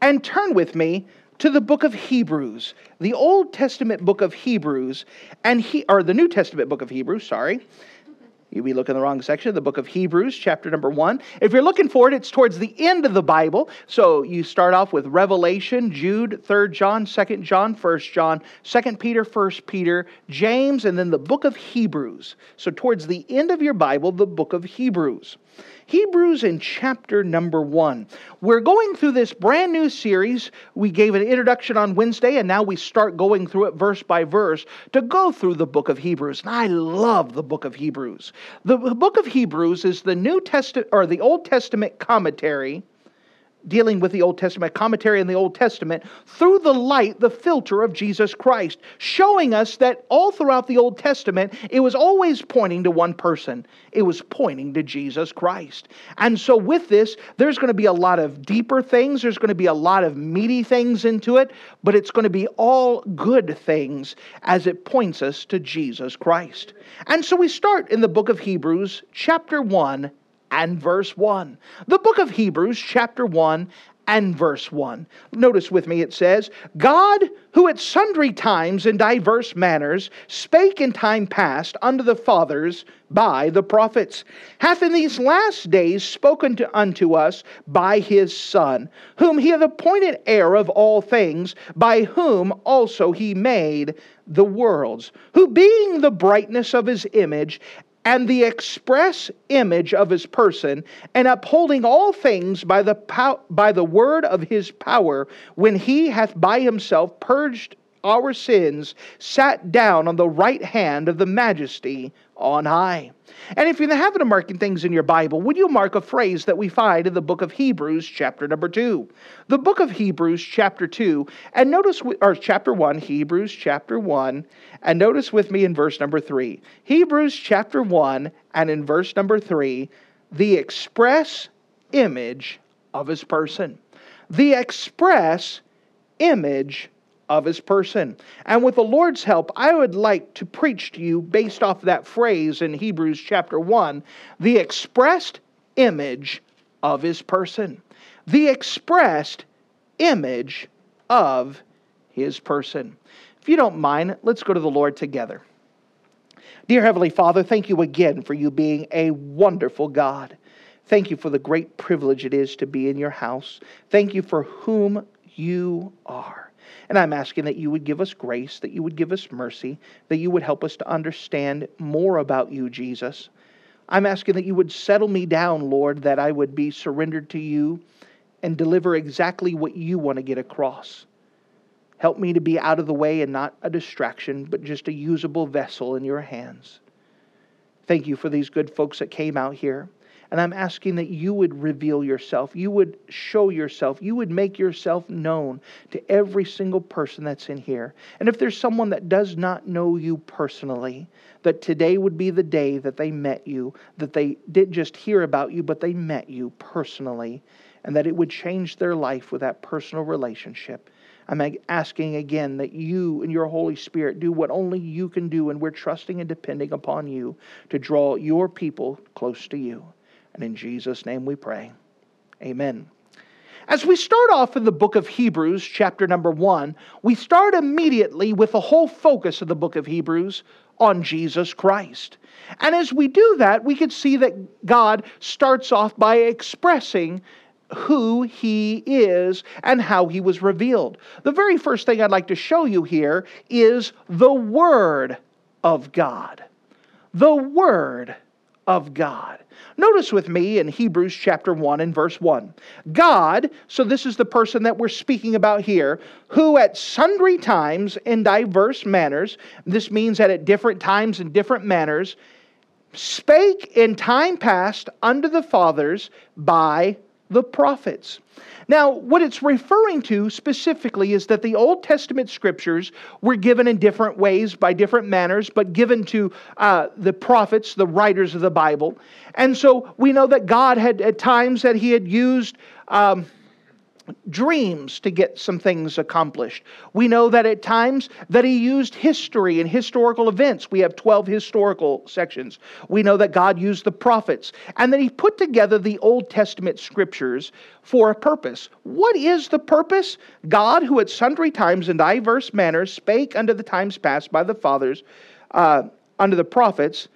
And turn with me to the book of Hebrews, the Old Testament book of Hebrews, and he or the New Testament book of Hebrews, sorry. You'd be looking in the wrong section, of the book of Hebrews, chapter number one. If you're looking for it, it's towards the end of the Bible. So you start off with Revelation, Jude, 3rd John, 2nd John, 1st John, 2nd Peter, 1st Peter, James, and then the book of Hebrews. So towards the end of your Bible, the book of Hebrews. Hebrews in chapter number one. We're going through this brand new series. We gave an introduction on Wednesday, and now we start going through it verse by verse to go through the book of Hebrews. And I love the book of Hebrews. The book of Hebrews is the New Testament or the Old Testament commentary dealing with the Old Testament, commentary in the Old Testament, through the light, the filter of Jesus Christ, showing us that all throughout the Old Testament, it was always pointing to one person. It was pointing to Jesus Christ. And so, with this, there's going to be a lot of deeper things, there's going to be a lot of meaty things into it, but it's going to be all good things as it points us to Jesus Christ. And so, we start in the book of Hebrews, chapter 1 and verse 1. The book of Hebrews, chapter 1 and verse 1. Notice with me it says, God, who at sundry times in diverse manners spake in time past unto the fathers by the prophets, hath in these last days spoken to, unto us by his Son, whom he hath appointed heir of all things, by whom also he made the worlds, who being the brightness of his image and the express image of his person, and upholding all things by the, pow- by the word of his power, when he hath by himself purged our sins, sat down on the right hand of the majesty on high. And if you're in the habit of marking things in your Bible, would you mark a phrase that we find in the book of Hebrews, chapter number 2? The book of Hebrews, chapter 2, and notice, or chapter 1, Hebrews, chapter 1, and notice with me in verse number 3. Hebrews, chapter 1, and in verse number 3, the express image of his person. The express image of his person. And with the Lord's help, I would like to preach to you based off that phrase in Hebrews chapter 1 the expressed image of his person. The expressed image of his person. If you don't mind, let's go to the Lord together. Dear Heavenly Father, thank you again for you being a wonderful God. Thank you for the great privilege it is to be in your house. Thank you for whom you are. And I'm asking that you would give us grace, that you would give us mercy, that you would help us to understand more about you, Jesus. I'm asking that you would settle me down, Lord, that I would be surrendered to you and deliver exactly what you want to get across. Help me to be out of the way and not a distraction, but just a usable vessel in your hands. Thank you for these good folks that came out here. And I'm asking that you would reveal yourself, you would show yourself, you would make yourself known to every single person that's in here. And if there's someone that does not know you personally, that today would be the day that they met you, that they didn't just hear about you, but they met you personally, and that it would change their life with that personal relationship. I'm asking again that you and your Holy Spirit do what only you can do, and we're trusting and depending upon you to draw your people close to you. And in Jesus' name we pray. Amen. As we start off in the book of Hebrews, chapter number one, we start immediately with the whole focus of the book of Hebrews on Jesus Christ. And as we do that, we can see that God starts off by expressing who he is and how he was revealed. The very first thing I'd like to show you here is the Word of God. The Word of God. Notice with me in Hebrews chapter 1 and verse 1. God, so this is the person that we're speaking about here, who at sundry times in diverse manners, this means that at different times in different manners, spake in time past unto the fathers by the prophets. Now, what it's referring to specifically is that the Old Testament scriptures were given in different ways by different manners, but given to uh, the prophets, the writers of the Bible. And so we know that God had at times that He had used. Um, dreams to get some things accomplished. We know that at times that he used history and historical events. We have 12 historical sections. We know that God used the prophets and that he put together the Old Testament scriptures for a purpose. What is the purpose? God, who at sundry times in diverse manners spake unto the times past by the fathers, uh, unto the prophets,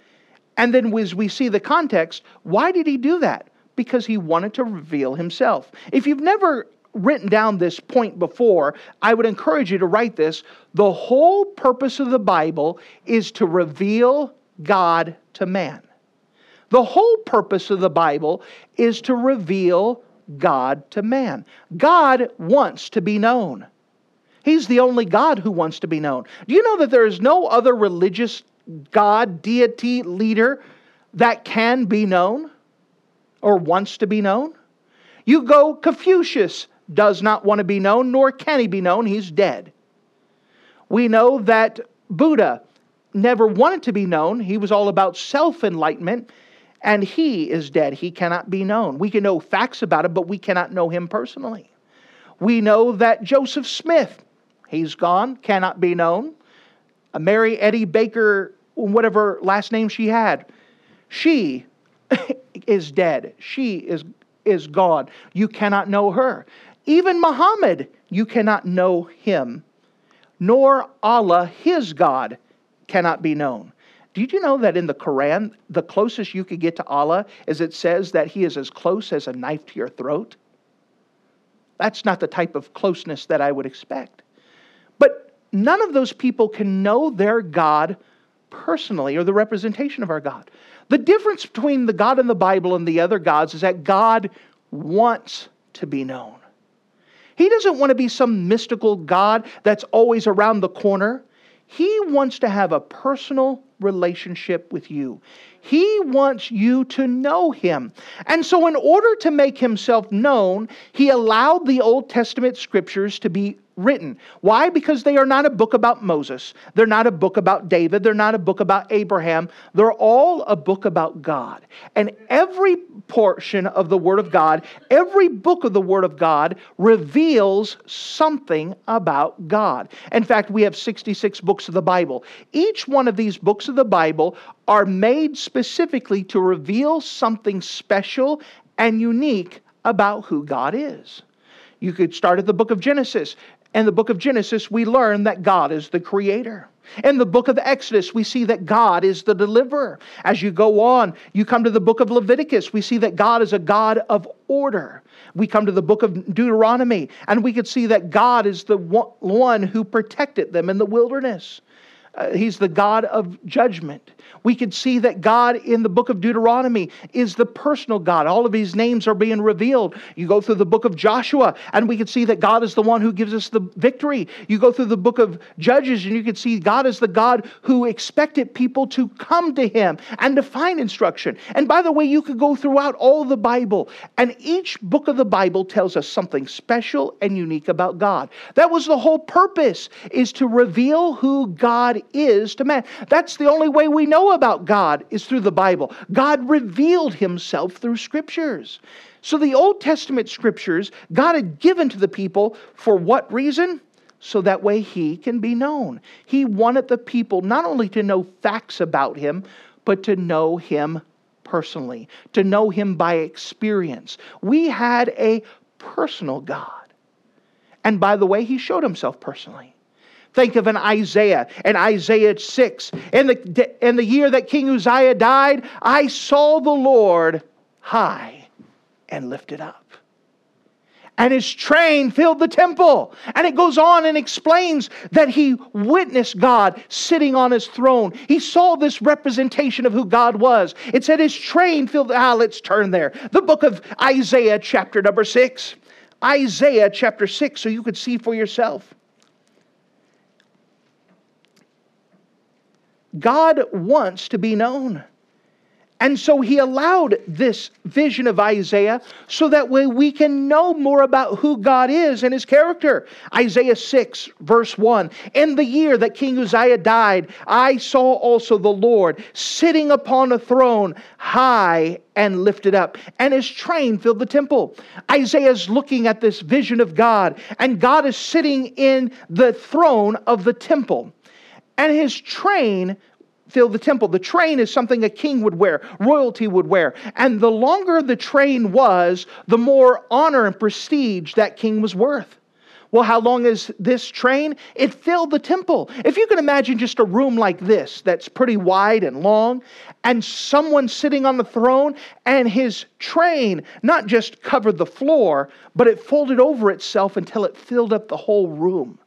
and then as we see the context, why did he do that? because he wanted to reveal himself. If you've never written down this point before, I would encourage you to write this. The whole purpose of the Bible is to reveal God to man. The whole purpose of the Bible is to reveal God to man. God wants to be known. He's the only God who wants to be known. Do you know that there is no other religious God, deity, leader that can be known or wants to be known? You go Confucius, does not want to be known, nor can he be known. He's dead. We know that Buddha never wanted to be known. He was all about self enlightenment, and he is dead. He cannot be known. We can know facts about him, but we cannot know him personally. We know that Joseph Smith, he's gone, cannot be known. Uh, Mary Eddie Baker, whatever last name she had, she is dead. She is, is gone. You cannot know her. Even Muhammad, you cannot know him, nor Allah, his God, cannot be known. Did you know that in the Quran, the closest you could get to Allah is it says that he is as close as a knife to your throat? That's not the type of closeness that I would expect. But none of those people can know their God personally or the representation of our God. The difference between the God in the Bible and the other gods is that God wants to be known. He doesn't want to be some mystical God that's always around the corner. He wants to have a personal relationship with you. He wants you to know him. And so, in order to make himself known, he allowed the Old Testament scriptures to be written. Why? Because they are not a book about Moses. They're not a book about David. They're not a book about Abraham. They're all a book about God. And every portion of the Word of God, every book of the Word of God reveals something about God. In fact, we have 66 books of the Bible. Each one of these books of the Bible are made specifically to reveal something special and unique about who God is. You could start at the book of Genesis. In the book of Genesis, we learn that God is the creator. In the book of Exodus, we see that God is the deliverer. As you go on, you come to the book of Leviticus, we see that God is a God of order. We come to the book of Deuteronomy, and we could see that God is the one who protected them in the wilderness. Uh, he's the God of judgment. We could see that God in the book of Deuteronomy is the personal God. All of these names are being revealed. You go through the book of Joshua, and we could see that God is the one who gives us the victory. You go through the book of Judges, and you can see God is the God who expected people to come to Him and to find instruction. And by the way, you could go throughout all the Bible, and each book of the Bible tells us something special and unique about God. That was the whole purpose, is to reveal who God is to man. That's the only way we know about God is through the Bible. God revealed himself through scriptures. So the Old Testament scriptures God had given to the people for what reason? So that way he can be known. He wanted the people not only to know facts about him, but to know him personally, to know him by experience. We had a personal God. And by the way, he showed himself personally. Think of an Isaiah, and Isaiah 6. In the, in the year that King Uzziah died, I saw the Lord high and lifted up. And his train filled the temple. And it goes on and explains that he witnessed God sitting on his throne. He saw this representation of who God was. It said his train filled. Ah, let's turn there. The book of Isaiah, chapter number 6. Isaiah chapter 6, so you could see for yourself. God wants to be known. And so he allowed this vision of Isaiah so that way we can know more about who God is and his character. Isaiah 6, verse 1 In the year that King Uzziah died, I saw also the Lord sitting upon a throne, high and lifted up, and his train filled the temple. Isaiah is looking at this vision of God, and God is sitting in the throne of the temple, and his train fill the temple. The train is something a king would wear, royalty would wear. And the longer the train was, the more honor and prestige that king was worth. Well, how long is this train? It filled the temple. If you can imagine just a room like this that's pretty wide and long, and someone sitting on the throne, and his train not just covered the floor, but it folded over itself until it filled up the whole room.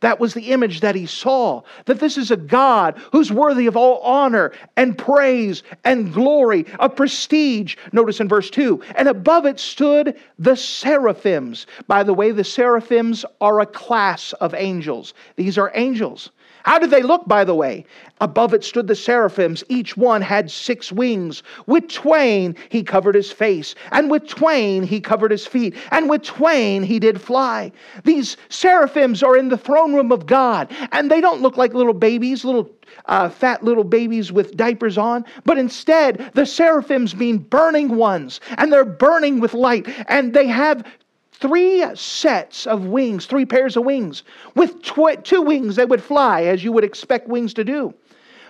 That was the image that he saw. That this is a God who's worthy of all honor and praise and glory, of prestige. Notice in verse 2 and above it stood the seraphims. By the way, the seraphims are a class of angels. These are angels. How did they look, by the way? Above it stood the seraphims. Each one had six wings. With twain he covered his face, and with twain he covered his feet, and with twain he did fly. These seraphims are in the throne room of God, and they don't look like little babies, little uh, fat little babies with diapers on, but instead the seraphims mean burning ones, and they're burning with light, and they have three sets of wings, three pairs of wings. With tw- two wings, they would fly as you would expect wings to do.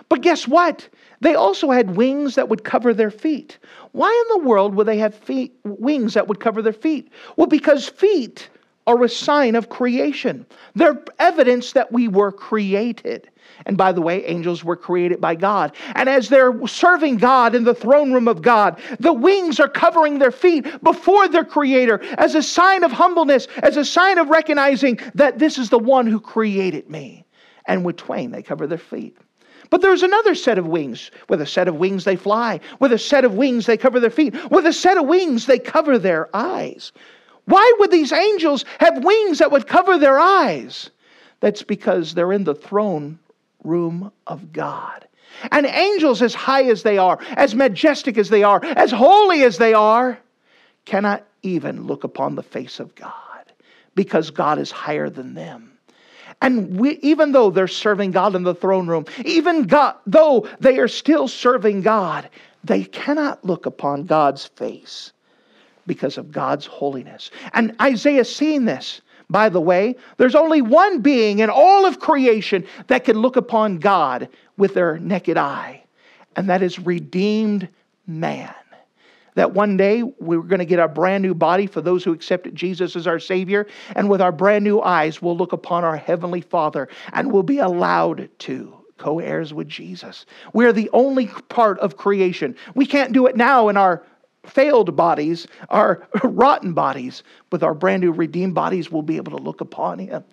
But guess what? They also had wings that would cover their feet. Why in the world would they have feet, wings that would cover their feet? Well, because feet are a sign of creation. They're evidence that we were created. And by the way, angels were created by God. And as they're serving God in the throne room of God, the wings are covering their feet before their Creator as a sign of humbleness, as a sign of recognizing that this is the one who created me. And with twain, they cover their feet. But there's another set of wings. With a set of wings, they fly. With a set of wings, they cover their feet. With a set of wings, they cover their eyes. Why would these angels have wings that would cover their eyes? That's because they're in the throne room of God. And angels, as high as they are, as majestic as they are, as holy as they are, cannot even look upon the face of God because God is higher than them. And we, even though they're serving God in the throne room, even God, though they are still serving God, they cannot look upon God's face because of God's holiness. And Isaiah seeing this, by the way, there's only one being in all of creation that can look upon God with their naked eye, and that is redeemed man. That one day we're going to get a brand new body for those who accepted Jesus as our Savior, and with our brand new eyes, we'll look upon our Heavenly Father and we'll be allowed to co heirs with Jesus. We're the only part of creation. We can't do it now in our failed bodies, our rotten bodies, with our brand new redeemed bodies, we'll be able to look upon Him.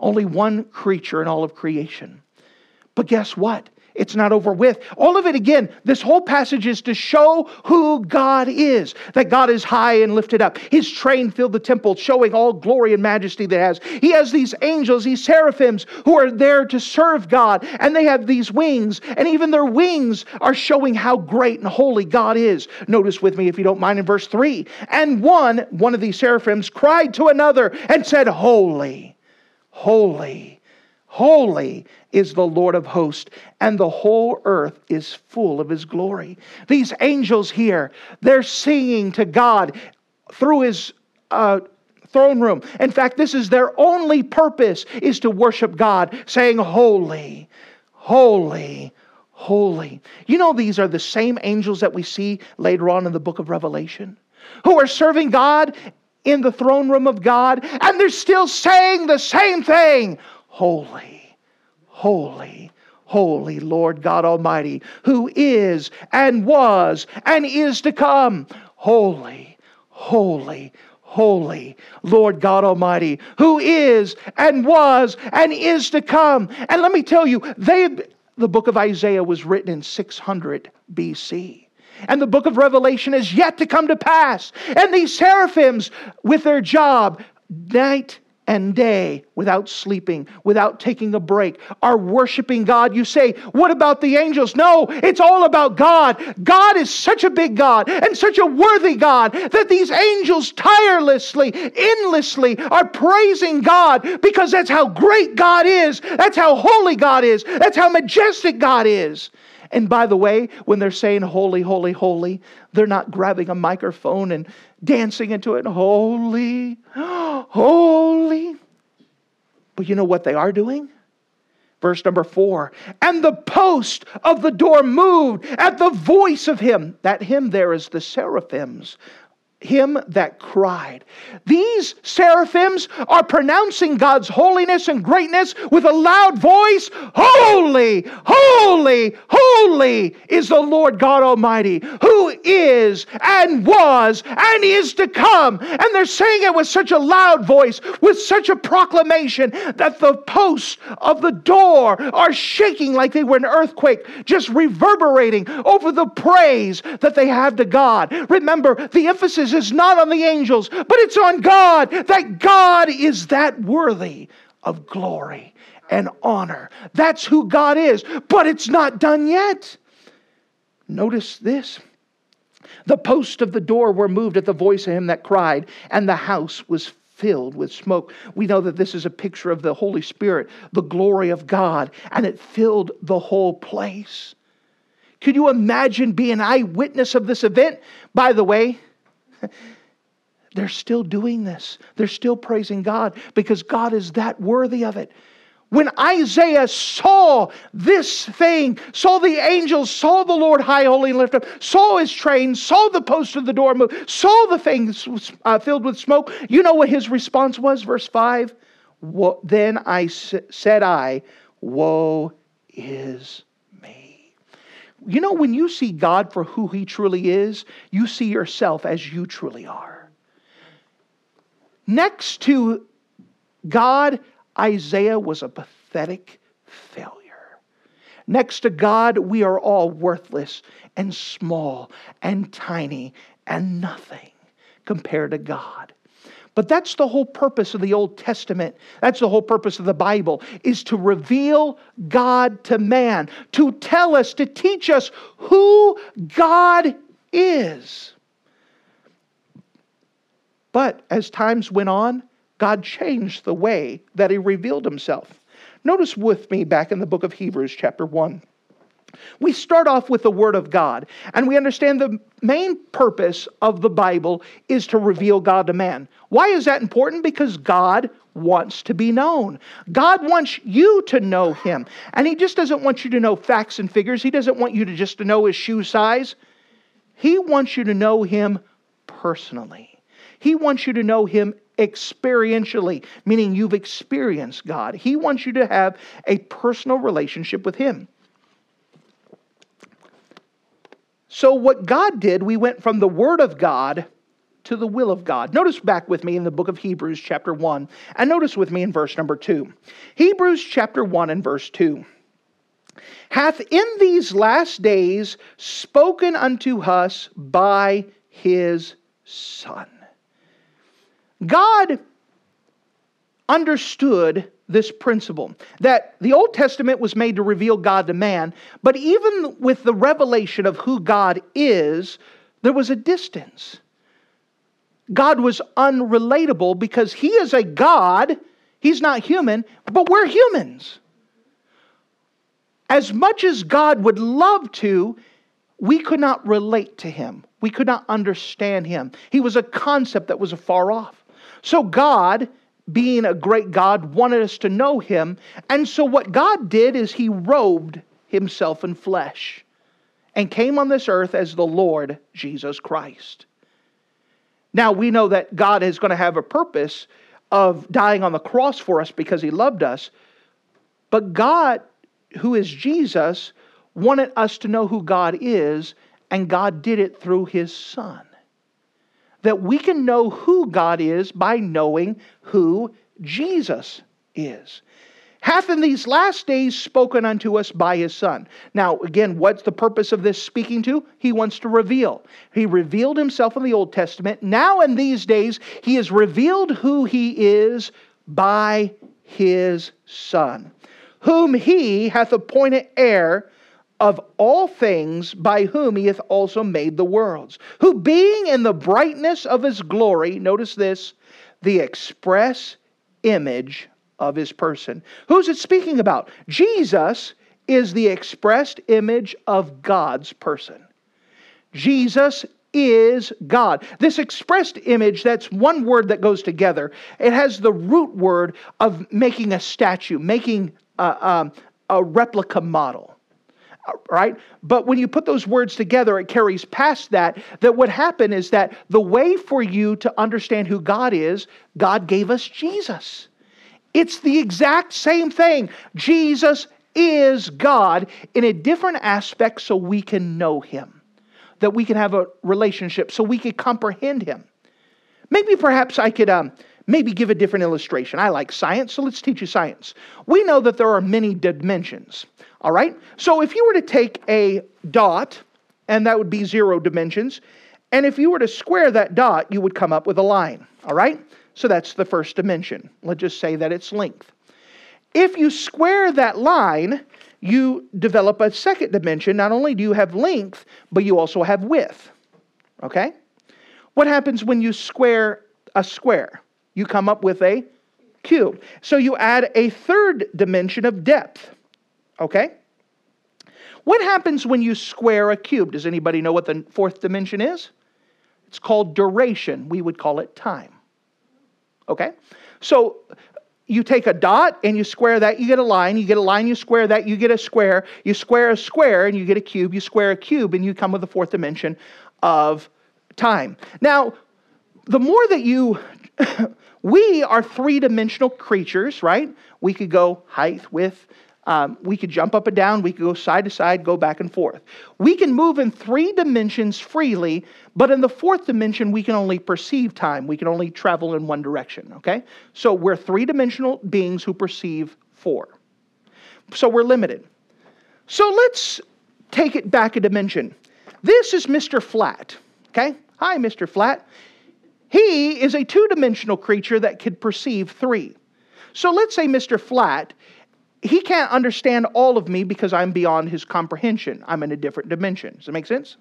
Only one creature in all of creation. But guess what? It's not over with. All of it, again, this whole passage is to show who God is. That God is high and lifted up. His train filled the temple, showing all glory and majesty that has. He has these angels, these seraphims, who are there to serve God, and they have these wings, and even their wings are showing how great and holy God is. Notice with me, if you don't mind, in verse 3 And one, one of these seraphims, cried to another and said, Holy, holy, holy is the Lord of hosts, and the whole earth is full of his glory. These angels here, they're singing to God through his uh, throne room. In fact, this is their only purpose is to worship God, saying, Holy, holy, holy. You know, these are the same angels that we see later on in the book of Revelation, who are serving God in the throne room of God, and they're still saying the same thing Holy Holy, holy Lord God Almighty, who is and was and is to come. Holy, holy, holy Lord God Almighty, who is and was and is to come. And let me tell you, they, the book of Isaiah was written in 600 BC. And the book of Revelation is yet to come to pass. And these seraphims, with their job, night and day without sleeping, without taking a break, are worshiping God. You say, What about the angels? No, it's all about God. God is such a big God and such a worthy God that these angels tirelessly, endlessly are praising God because that's how great God is. That's how holy God is. That's how majestic God is. And by the way, when they're saying holy, holy, holy, they're not grabbing a microphone and dancing into it. Holy, holy. But you know what they are doing? Verse number four. And the post of the door moved at the voice of him. That him there is the seraphims him that cried. These seraphims are pronouncing God's holiness and greatness with a loud voice Holy, holy, holy is the Lord God Almighty, who is and was and is to come. And they're saying it with such a loud voice, with such a proclamation, that the posts of the door are shaking like they were an earthquake, just reverberating over the praise that they have to God. Remember, the emphasis is not on the angels, but it's on God, that God is that worthy of glory and honor. That's who God is, but it's not done yet. Notice this. The posts of the door were moved at the voice of him that cried, and the house was filled with smoke. We know that this is a picture of the Holy Spirit, the glory of God, and it filled the whole place. Could you imagine being an eyewitness of this event? By the way, they're still doing this. They're still praising God because God is that worthy of it. When Isaiah saw this thing, saw the angels, saw the Lord high, holy, and lifted up, saw his train, saw the post of the door move, saw the things uh, filled with smoke, you know what his response was? Verse 5 Then I said, I, Woe is you know, when you see God for who He truly is, you see yourself as you truly are. Next to God, Isaiah was a pathetic failure. Next to God, we are all worthless and small and tiny and nothing compared to God. But that's the whole purpose of the Old Testament. That's the whole purpose of the Bible is to reveal God to man, to tell us, to teach us who God is. But as times went on, God changed the way that he revealed himself. Notice with me back in the book of Hebrews chapter 1. We start off with the Word of God, and we understand the main purpose of the Bible is to reveal God to man. Why is that important? Because God wants to be known. God wants you to know Him, and He just doesn't want you to know facts and figures. He doesn't want you to just to know His shoe size. He wants you to know Him personally. He wants you to know Him experientially, meaning you've experienced God. He wants you to have a personal relationship with Him. So, what God did, we went from the Word of God to the will of God. Notice back with me in the book of Hebrews, chapter 1, and notice with me in verse number 2. Hebrews, chapter 1, and verse 2 hath in these last days spoken unto us by his Son. God understood this principle that the Old Testament was made to reveal God to man, but even with the revelation of who God is, there was a distance. God was unrelatable because He is a God. He's not human, but we're humans. As much as God would love to, we could not relate to Him. We could not understand Him. He was a concept that was afar off. So God being a great God, wanted us to know him. And so, what God did is he robed himself in flesh and came on this earth as the Lord Jesus Christ. Now, we know that God is going to have a purpose of dying on the cross for us because he loved us. But God, who is Jesus, wanted us to know who God is, and God did it through his Son that we can know who God is by knowing who Jesus is. Hath in these last days spoken unto us by his Son. Now, again, what's the purpose of this speaking to? He wants to reveal. He revealed himself in the Old Testament. Now, in these days, he has revealed who he is by his Son, whom he hath appointed heir of all things, by whom he hath also made the worlds, who being in the brightness of his glory, notice this, the express image of his person. Who's it speaking about? Jesus is the expressed image of God's person. Jesus is God. This expressed image, that's one word that goes together. It has the root word of making a statue, making a, um, a replica model. Right? But when you put those words together, it carries past that. That what happened is that the way for you to understand who God is, God gave us Jesus. It's the exact same thing. Jesus is God in a different aspect so we can know Him, that we can have a relationship, so we can comprehend Him. Maybe perhaps I could um, maybe give a different illustration. I like science, so let's teach you science. We know that there are many dimensions, all right? So if you were to take a dot, and that would be zero dimensions, and if you were to square that dot, you would come up with a line, all right? So that's the first dimension. Let's just say that it's length. If you square that line, you develop a second dimension. Not only do you have length, but you also have width. Okay? What happens when you square a square? You come up with a cube. So you add a third dimension of depth. Okay? What happens when you square a cube? Does anybody know what the fourth dimension is? It's called duration. We would call it time. Okay? So you take a dot and you square that, you get a line. You get a line, you square that, you get a square. You square a square and you get a cube. You square a cube and you come with the fourth dimension of time. Now, the more that you, we are three dimensional creatures, right? We could go height, width, um, we could jump up and down, we could go side to side, go back and forth. We can move in three dimensions freely, but in the fourth dimension, we can only perceive time. We can only travel in one direction, okay? So we're three dimensional beings who perceive four. So we're limited. So let's take it back a dimension. This is Mr. Flat, okay? Hi, Mr. Flat. He is a two dimensional creature that could perceive three. So let's say Mr. Flat he can't understand all of me because I'm beyond his comprehension. I'm in a different dimension. Does that make sense?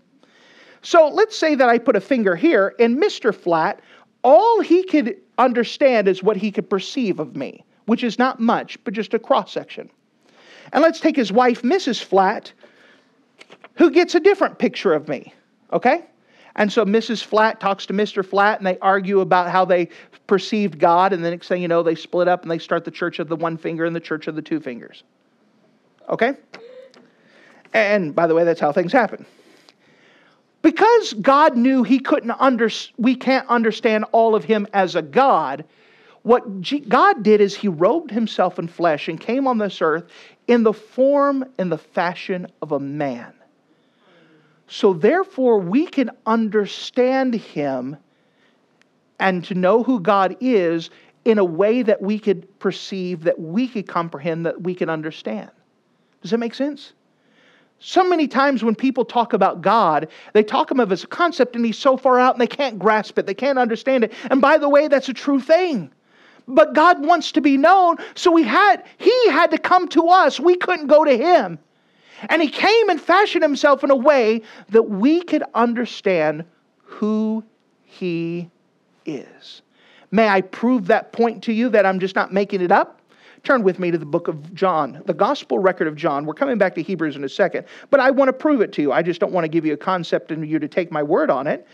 So let's say that I put a finger here, and Mr. Flat, all he could understand is what he could perceive of me, which is not much, but just a cross section. And let's take his wife, Mrs. Flat, who gets a different picture of me. Okay? And so Mrs. Flat talks to Mr. Flat, and they argue about how they perceived God. And the next thing you know, they split up and they start the church of the one finger and the church of the two fingers. Okay? And by the way, that's how things happen. Because God knew he couldn't under, we can't understand all of him as a God, what God did is he robed himself in flesh and came on this earth in the form and the fashion of a man. So, therefore, we can understand Him and to know who God is in a way that we could perceive, that we could comprehend, that we can understand. Does that make sense? So many times when people talk about God, they talk of him as a concept and he's so far out and they can't grasp it, they can't understand it. And by the way, that's a true thing. But God wants to be known, so we had he had to come to us. We couldn't go to him. And he came and fashioned himself in a way that we could understand who he is. May I prove that point to you that I'm just not making it up? Turn with me to the book of John, the gospel record of John. We're coming back to Hebrews in a second, but I want to prove it to you. I just don't want to give you a concept and you to take my word on it.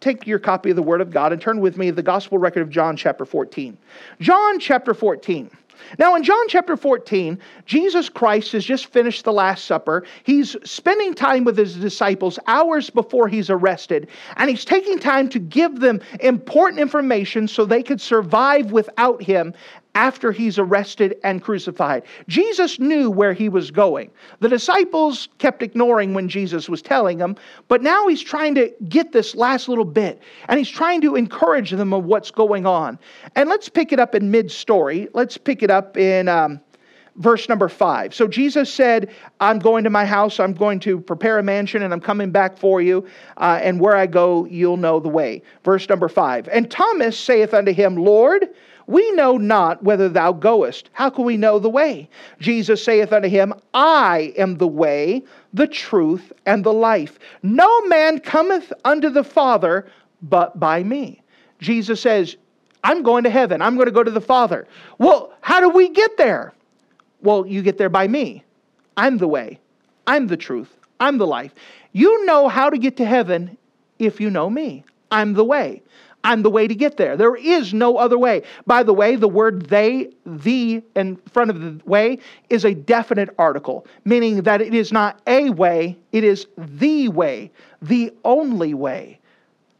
Take your copy of the Word of God and turn with me to the gospel record of John chapter 14. John chapter 14. Now, in John chapter 14, Jesus Christ has just finished the Last Supper. He's spending time with his disciples hours before he's arrested, and he's taking time to give them important information so they could survive without him after he's arrested and crucified. Jesus knew where he was going. The disciples kept ignoring when Jesus was telling them, but now he's trying to get this last little bit and he's trying to encourage them of what's going on. And let's pick it up in mid story. Let's pick it up in. Um, verse number five. So Jesus said, I'm going to my house, I'm going to prepare a mansion, and I'm coming back for you. Uh, and where I go, you'll know the way. Verse number five. And Thomas saith unto him, Lord, We know not whither thou goest. How can we know the way? Jesus saith unto him, I am the way, the truth, and the life. No man cometh unto the Father but by me. Jesus says, I'm going to heaven. I'm going to go to the Father. Well, how do we get there? Well, you get there by me. I'm the way. I'm the truth. I'm the life. You know how to get to heaven if you know me. I'm the way. I'm the way to get there. There is no other way. By the way, the word they, the in front of the way is a definite article, meaning that it is not a way, it is the way, the only way.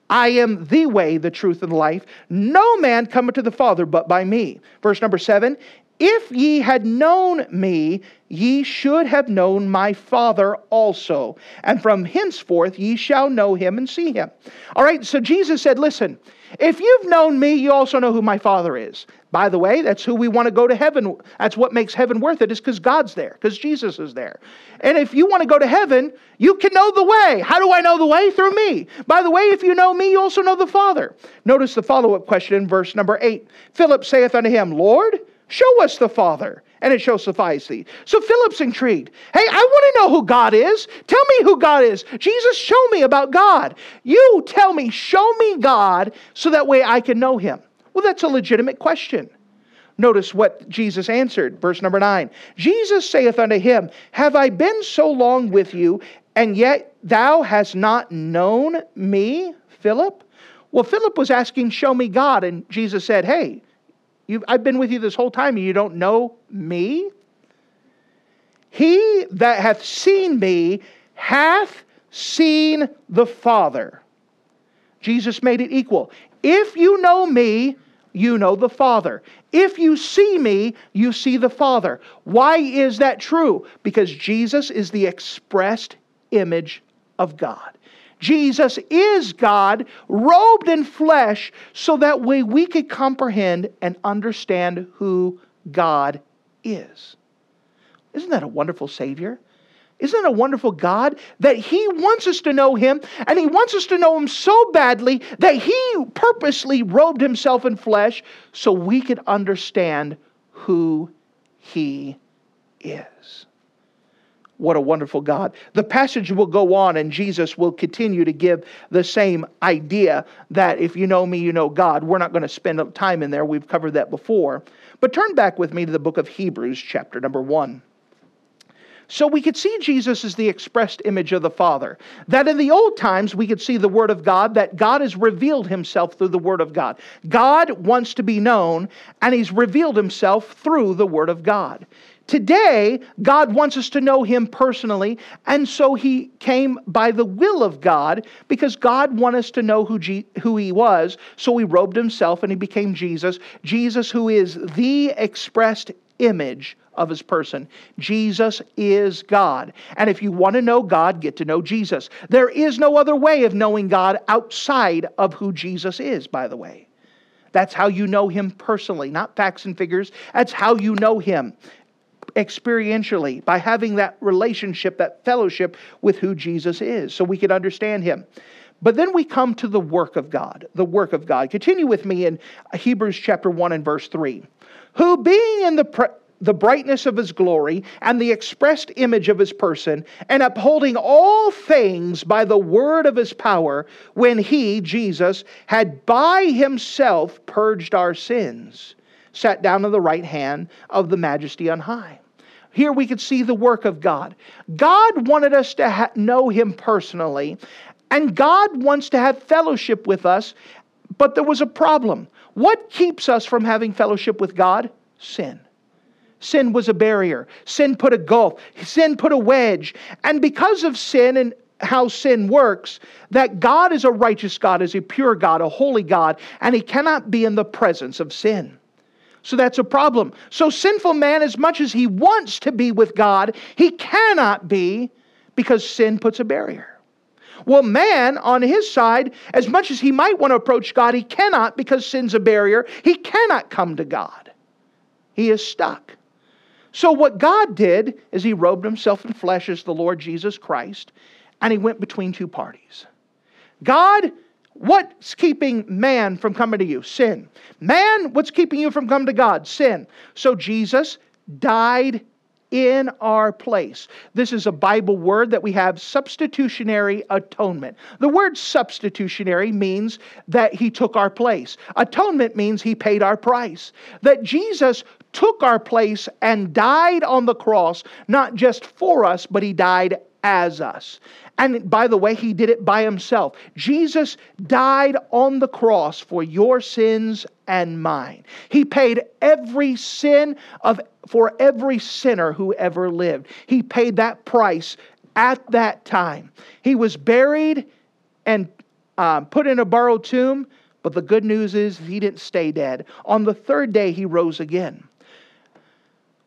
I am the way, the truth, and life. No man cometh to the Father but by me. Verse number seven if ye had known me, ye should have known my Father also. And from henceforth ye shall know him and see him. All right, so Jesus said, Listen, if you've known me, you also know who my Father is. By the way, that's who we want to go to heaven. That's what makes heaven worth it, is because God's there, because Jesus is there. And if you want to go to heaven, you can know the way. How do I know the way? Through me. By the way, if you know me, you also know the Father. Notice the follow up question in verse number eight Philip saith unto him, Lord, Show us the Father, and it shall suffice thee. So Philip's intrigued. Hey, I want to know who God is. Tell me who God is. Jesus, show me about God. You tell me, show me God, so that way I can know him. Well, that's a legitimate question. Notice what Jesus answered, verse number nine. Jesus saith unto him, Have I been so long with you, and yet thou hast not known me, Philip? Well, Philip was asking, Show me God. And Jesus said, Hey, You've, I've been with you this whole time and you don't know me? He that hath seen me hath seen the Father. Jesus made it equal. If you know me, you know the Father. If you see me, you see the Father. Why is that true? Because Jesus is the expressed image of God. Jesus is God, robed in flesh, so that way we could comprehend and understand who God is. Isn't that a wonderful Savior? Isn't that a wonderful God that He wants us to know Him and He wants us to know Him so badly that He purposely robed Himself in flesh so we could understand who He is? What a wonderful God. The passage will go on, and Jesus will continue to give the same idea that if you know me, you know God. We're not going to spend time in there. We've covered that before. But turn back with me to the book of Hebrews, chapter number one. So we could see Jesus as the expressed image of the Father. That in the old times we could see the Word of God, that God has revealed Himself through the Word of God. God wants to be known, and He's revealed Himself through the Word of God. Today, God wants us to know Him personally, and so He came by the will of God because God wanted us to know who, G- who He was. So He robed Himself and He became Jesus. Jesus, who is the expressed image of His person. Jesus is God. And if you want to know God, get to know Jesus. There is no other way of knowing God outside of who Jesus is, by the way. That's how you know him personally, not facts and figures. That's how you know him experientially by having that relationship, that fellowship with who Jesus is, so we can understand him. But then we come to the work of God, the work of God. Continue with me in Hebrews chapter 1 and verse 3. Who being in the the brightness of his glory and the expressed image of his person, and upholding all things by the word of his power, when he, Jesus, had by himself purged our sins, sat down on the right hand of the majesty on high. Here we could see the work of God. God wanted us to ha- know Him personally, and God wants to have fellowship with us, but there was a problem. What keeps us from having fellowship with God? Sin. Sin was a barrier. Sin put a gulf. Sin put a wedge. And because of sin and how sin works, that God is a righteous God, is a pure God, a holy God, and He cannot be in the presence of sin. So that's a problem. So, sinful man, as much as he wants to be with God, he cannot be because sin puts a barrier. Well, man, on his side, as much as he might want to approach God, he cannot because sin's a barrier. He cannot come to God. He is stuck. So, what God did is he robed himself in flesh as the Lord Jesus Christ, and he went between two parties. God What's keeping man from coming to you? Sin. Man, what's keeping you from coming to God? Sin. So Jesus died in our place. This is a Bible word that we have substitutionary atonement. The word substitutionary means that he took our place. Atonement means he paid our price. That Jesus took our place and died on the cross, not just for us, but he died as us. And by the way, he did it by himself. Jesus died on the cross for your sins and mine. He paid every sin of for every sinner who ever lived. He paid that price at that time. He was buried and uh, put in a borrowed tomb, but the good news is he didn't stay dead. On the third day, he rose again.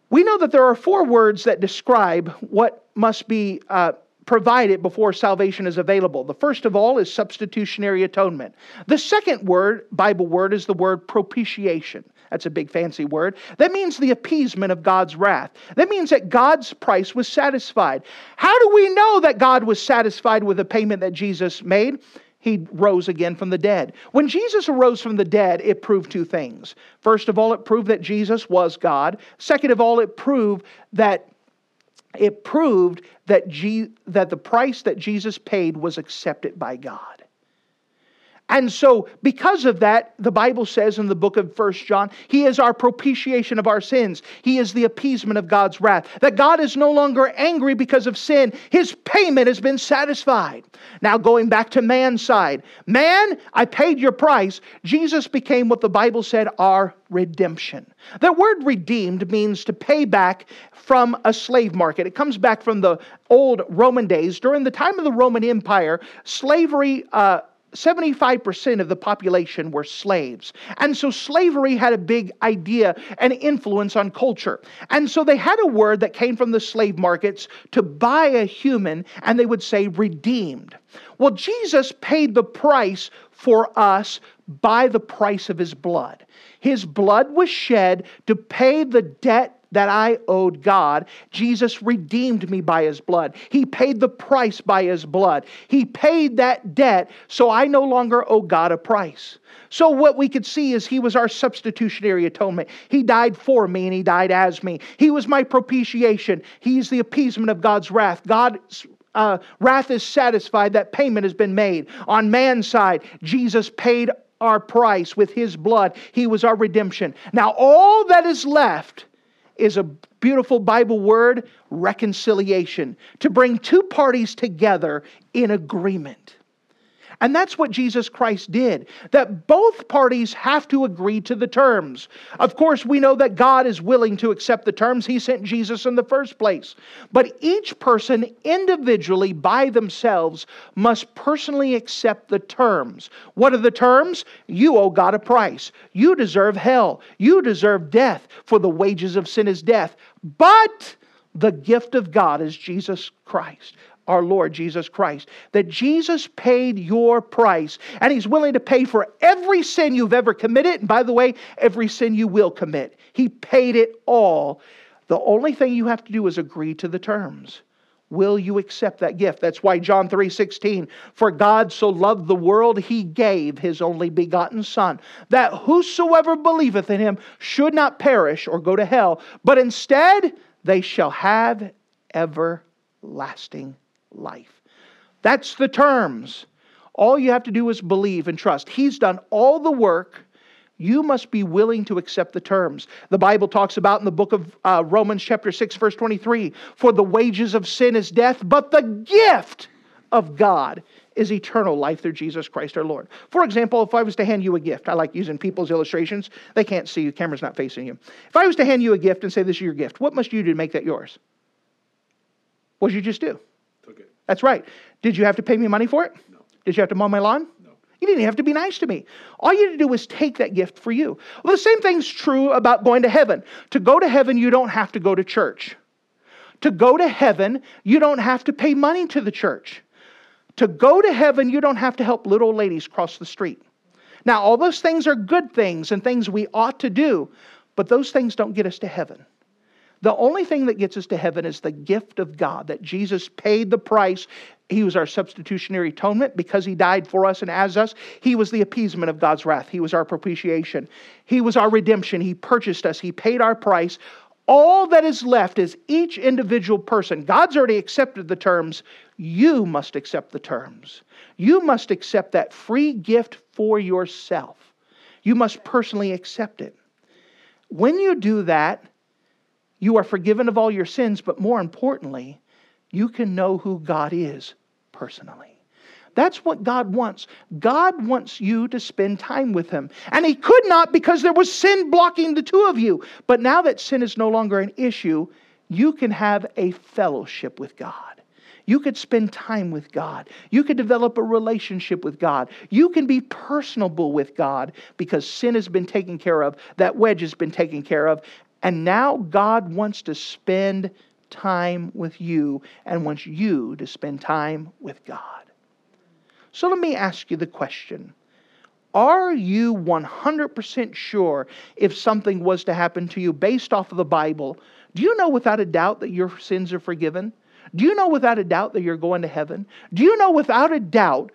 We know that there are four words that describe what must be uh, provided before salvation is available. The first of all is substitutionary atonement. The second word, Bible word, is the word propitiation. That's a big fancy word. That means the appeasement of God's wrath. That means that God's price was satisfied. How do we know that God was satisfied with the payment that Jesus made? He rose again from the dead. When Jesus arose from the dead, it proved two things. First of all, it proved that Jesus was God. Second of all, it proved that it proved that, G, that the price that Jesus paid was accepted by God. And so, because of that, the Bible says in the book of First John, He is our propitiation of our sins. He is the appeasement of God's wrath. That God is no longer angry because of sin. His payment has been satisfied. Now, going back to man's side, man, I paid your price. Jesus became what the Bible said our redemption. The word redeemed means to pay back from a slave market. It comes back from the old Roman days. During the time of the Roman Empire, slavery. Uh, 75% of the population were slaves. And so slavery had a big idea and influence on culture. And so they had a word that came from the slave markets to buy a human, and they would say redeemed. Well, Jesus paid the price for us by the price of his blood. His blood was shed to pay the debt that I owed God, Jesus redeemed me by his blood. He paid the price by his blood. He paid that debt, so I no longer owe God a price. So, what we could see is he was our substitutionary atonement. He died for me and he died as me. He was my propitiation. He's the appeasement of God's wrath. God's uh, wrath is satisfied, that payment has been made. On man's side, Jesus paid our price with his blood. He was our redemption. Now, all that is left is a beautiful Bible word reconciliation, to bring two parties together in agreement. And that's what Jesus Christ did, that both parties have to agree to the terms. Of course, we know that God is willing to accept the terms. He sent Jesus in the first place. But each person individually, by themselves, must personally accept the terms. What are the terms? You owe God a price. You deserve hell. You deserve death, for the wages of sin is death. But the gift of God is Jesus Christ our Lord Jesus Christ. That Jesus paid your price, and He's willing to pay for every sin you've ever committed, and by the way, every sin you will commit. He paid it all. The only thing you have to do is agree to the terms. Will you accept that gift? That's why John 3:16, for God so loved the world he gave his only begotten son, that whosoever believeth in him should not perish or go to hell, but instead they shall have everlasting life. That's the terms. All you have to do is believe and trust. He's done all the work. You must be willing to accept the terms. The Bible talks about in the book of uh, Romans, chapter 6, verse 23 For the wages of sin is death, but the gift of God is eternal life through Jesus Christ our Lord. For example, if I was to hand you a gift, I like using people's illustrations. They can't see you, camera's not facing you. If I was to hand you a gift and say, This is your gift, what must you do to make that yours? What did you just do? That's right. Did you have to pay me money for it? No. Did you have to mow my lawn? No. You didn't have to be nice to me. All you had to do was take that gift for you. Well, the same thing's true about going to heaven. To go to heaven, you don't have to go to church. To go to heaven, you don't have to pay money to the church. To go to heaven, you don't have to help little ladies cross the street. Now, all those things are good things and things we ought to do, but those things don't get us to heaven. The only thing that gets us to heaven is the gift of God, that Jesus paid the price. He was our substitutionary atonement because he died for us and as us. He was the appeasement of God's wrath. He was our propitiation. He was our redemption. He purchased us. He paid our price. All that is left is each individual person. God's already accepted the terms. You must accept the terms. You must accept that free gift for yourself. You must personally accept it. When you do that, you are forgiven of all your sins, but more importantly, you can know who God is personally. That's what God wants. God wants you to spend time with Him. And He could not because there was sin blocking the two of you. But now that sin is no longer an issue, you can have a fellowship with God. You could spend time with God. You could develop a relationship with God. You can be personable with God because sin has been taken care of. That wedge has been taken care of. And now God wants to spend time with you and wants you to spend time with God. So let me ask you the question Are you 100% sure if something was to happen to you based off of the Bible? Do you know without a doubt that your sins are forgiven? Do you know without a doubt that you're going to heaven? Do you know without a doubt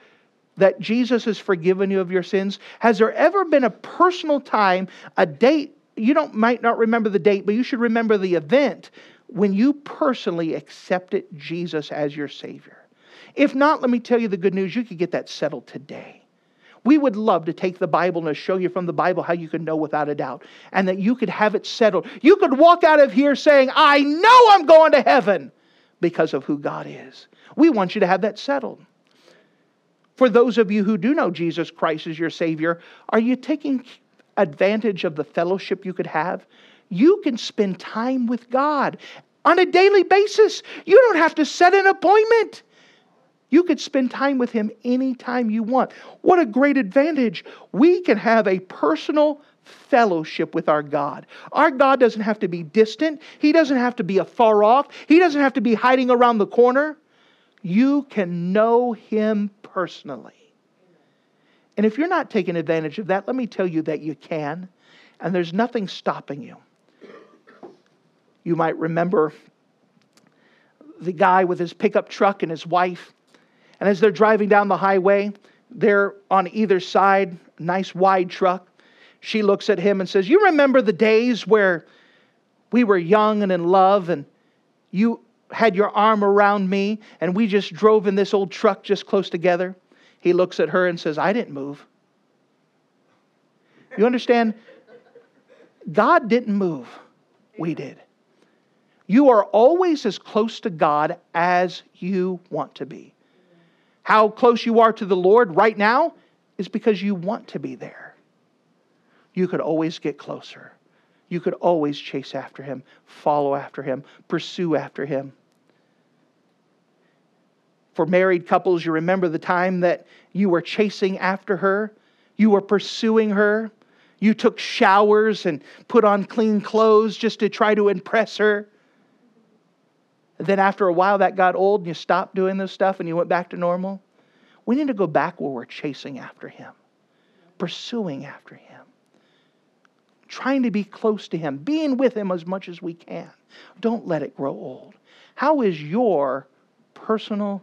that Jesus has forgiven you of your sins? Has there ever been a personal time, a date you don't might not remember the date, but you should remember the event when you personally accepted Jesus as your Savior. If not, let me tell you the good news. You could get that settled today. We would love to take the Bible and show you from the Bible how you can know without a doubt and that you could have it settled. You could walk out of here saying, I know I'm going to heaven because of who God is. We want you to have that settled. For those of you who do know Jesus Christ as your Savior, are you taking advantage of the fellowship you could have, you can spend time with God on a daily basis. You don't have to set an appointment. You could spend time with Him anytime you want. What a great advantage. We can have a personal fellowship with our God. Our God doesn't have to be distant, He doesn't have to be afar off, He doesn't have to be hiding around the corner. You can know Him personally. And if you're not taking advantage of that, let me tell you that you can, and there's nothing stopping you. You might remember the guy with his pickup truck and his wife, and as they're driving down the highway, they're on either side, nice wide truck. She looks at him and says, You remember the days where we were young and in love, and you had your arm around me, and we just drove in this old truck just close together? He looks at her and says, I didn't move. You understand? God didn't move, we did. You are always as close to God as you want to be. How close you are to the Lord right now is because you want to be there. You could always get closer. You could always chase after Him, follow after Him, pursue after Him. For married couples, you remember the time that you were chasing after her, you were pursuing her, you took showers and put on clean clothes just to try to impress her. then after a while, that got old and you stopped doing this stuff and you went back to normal. We need to go back where we're chasing after Him, pursuing after Him, trying to be close to Him, being with Him as much as we can. Don't let it grow old. How is your personal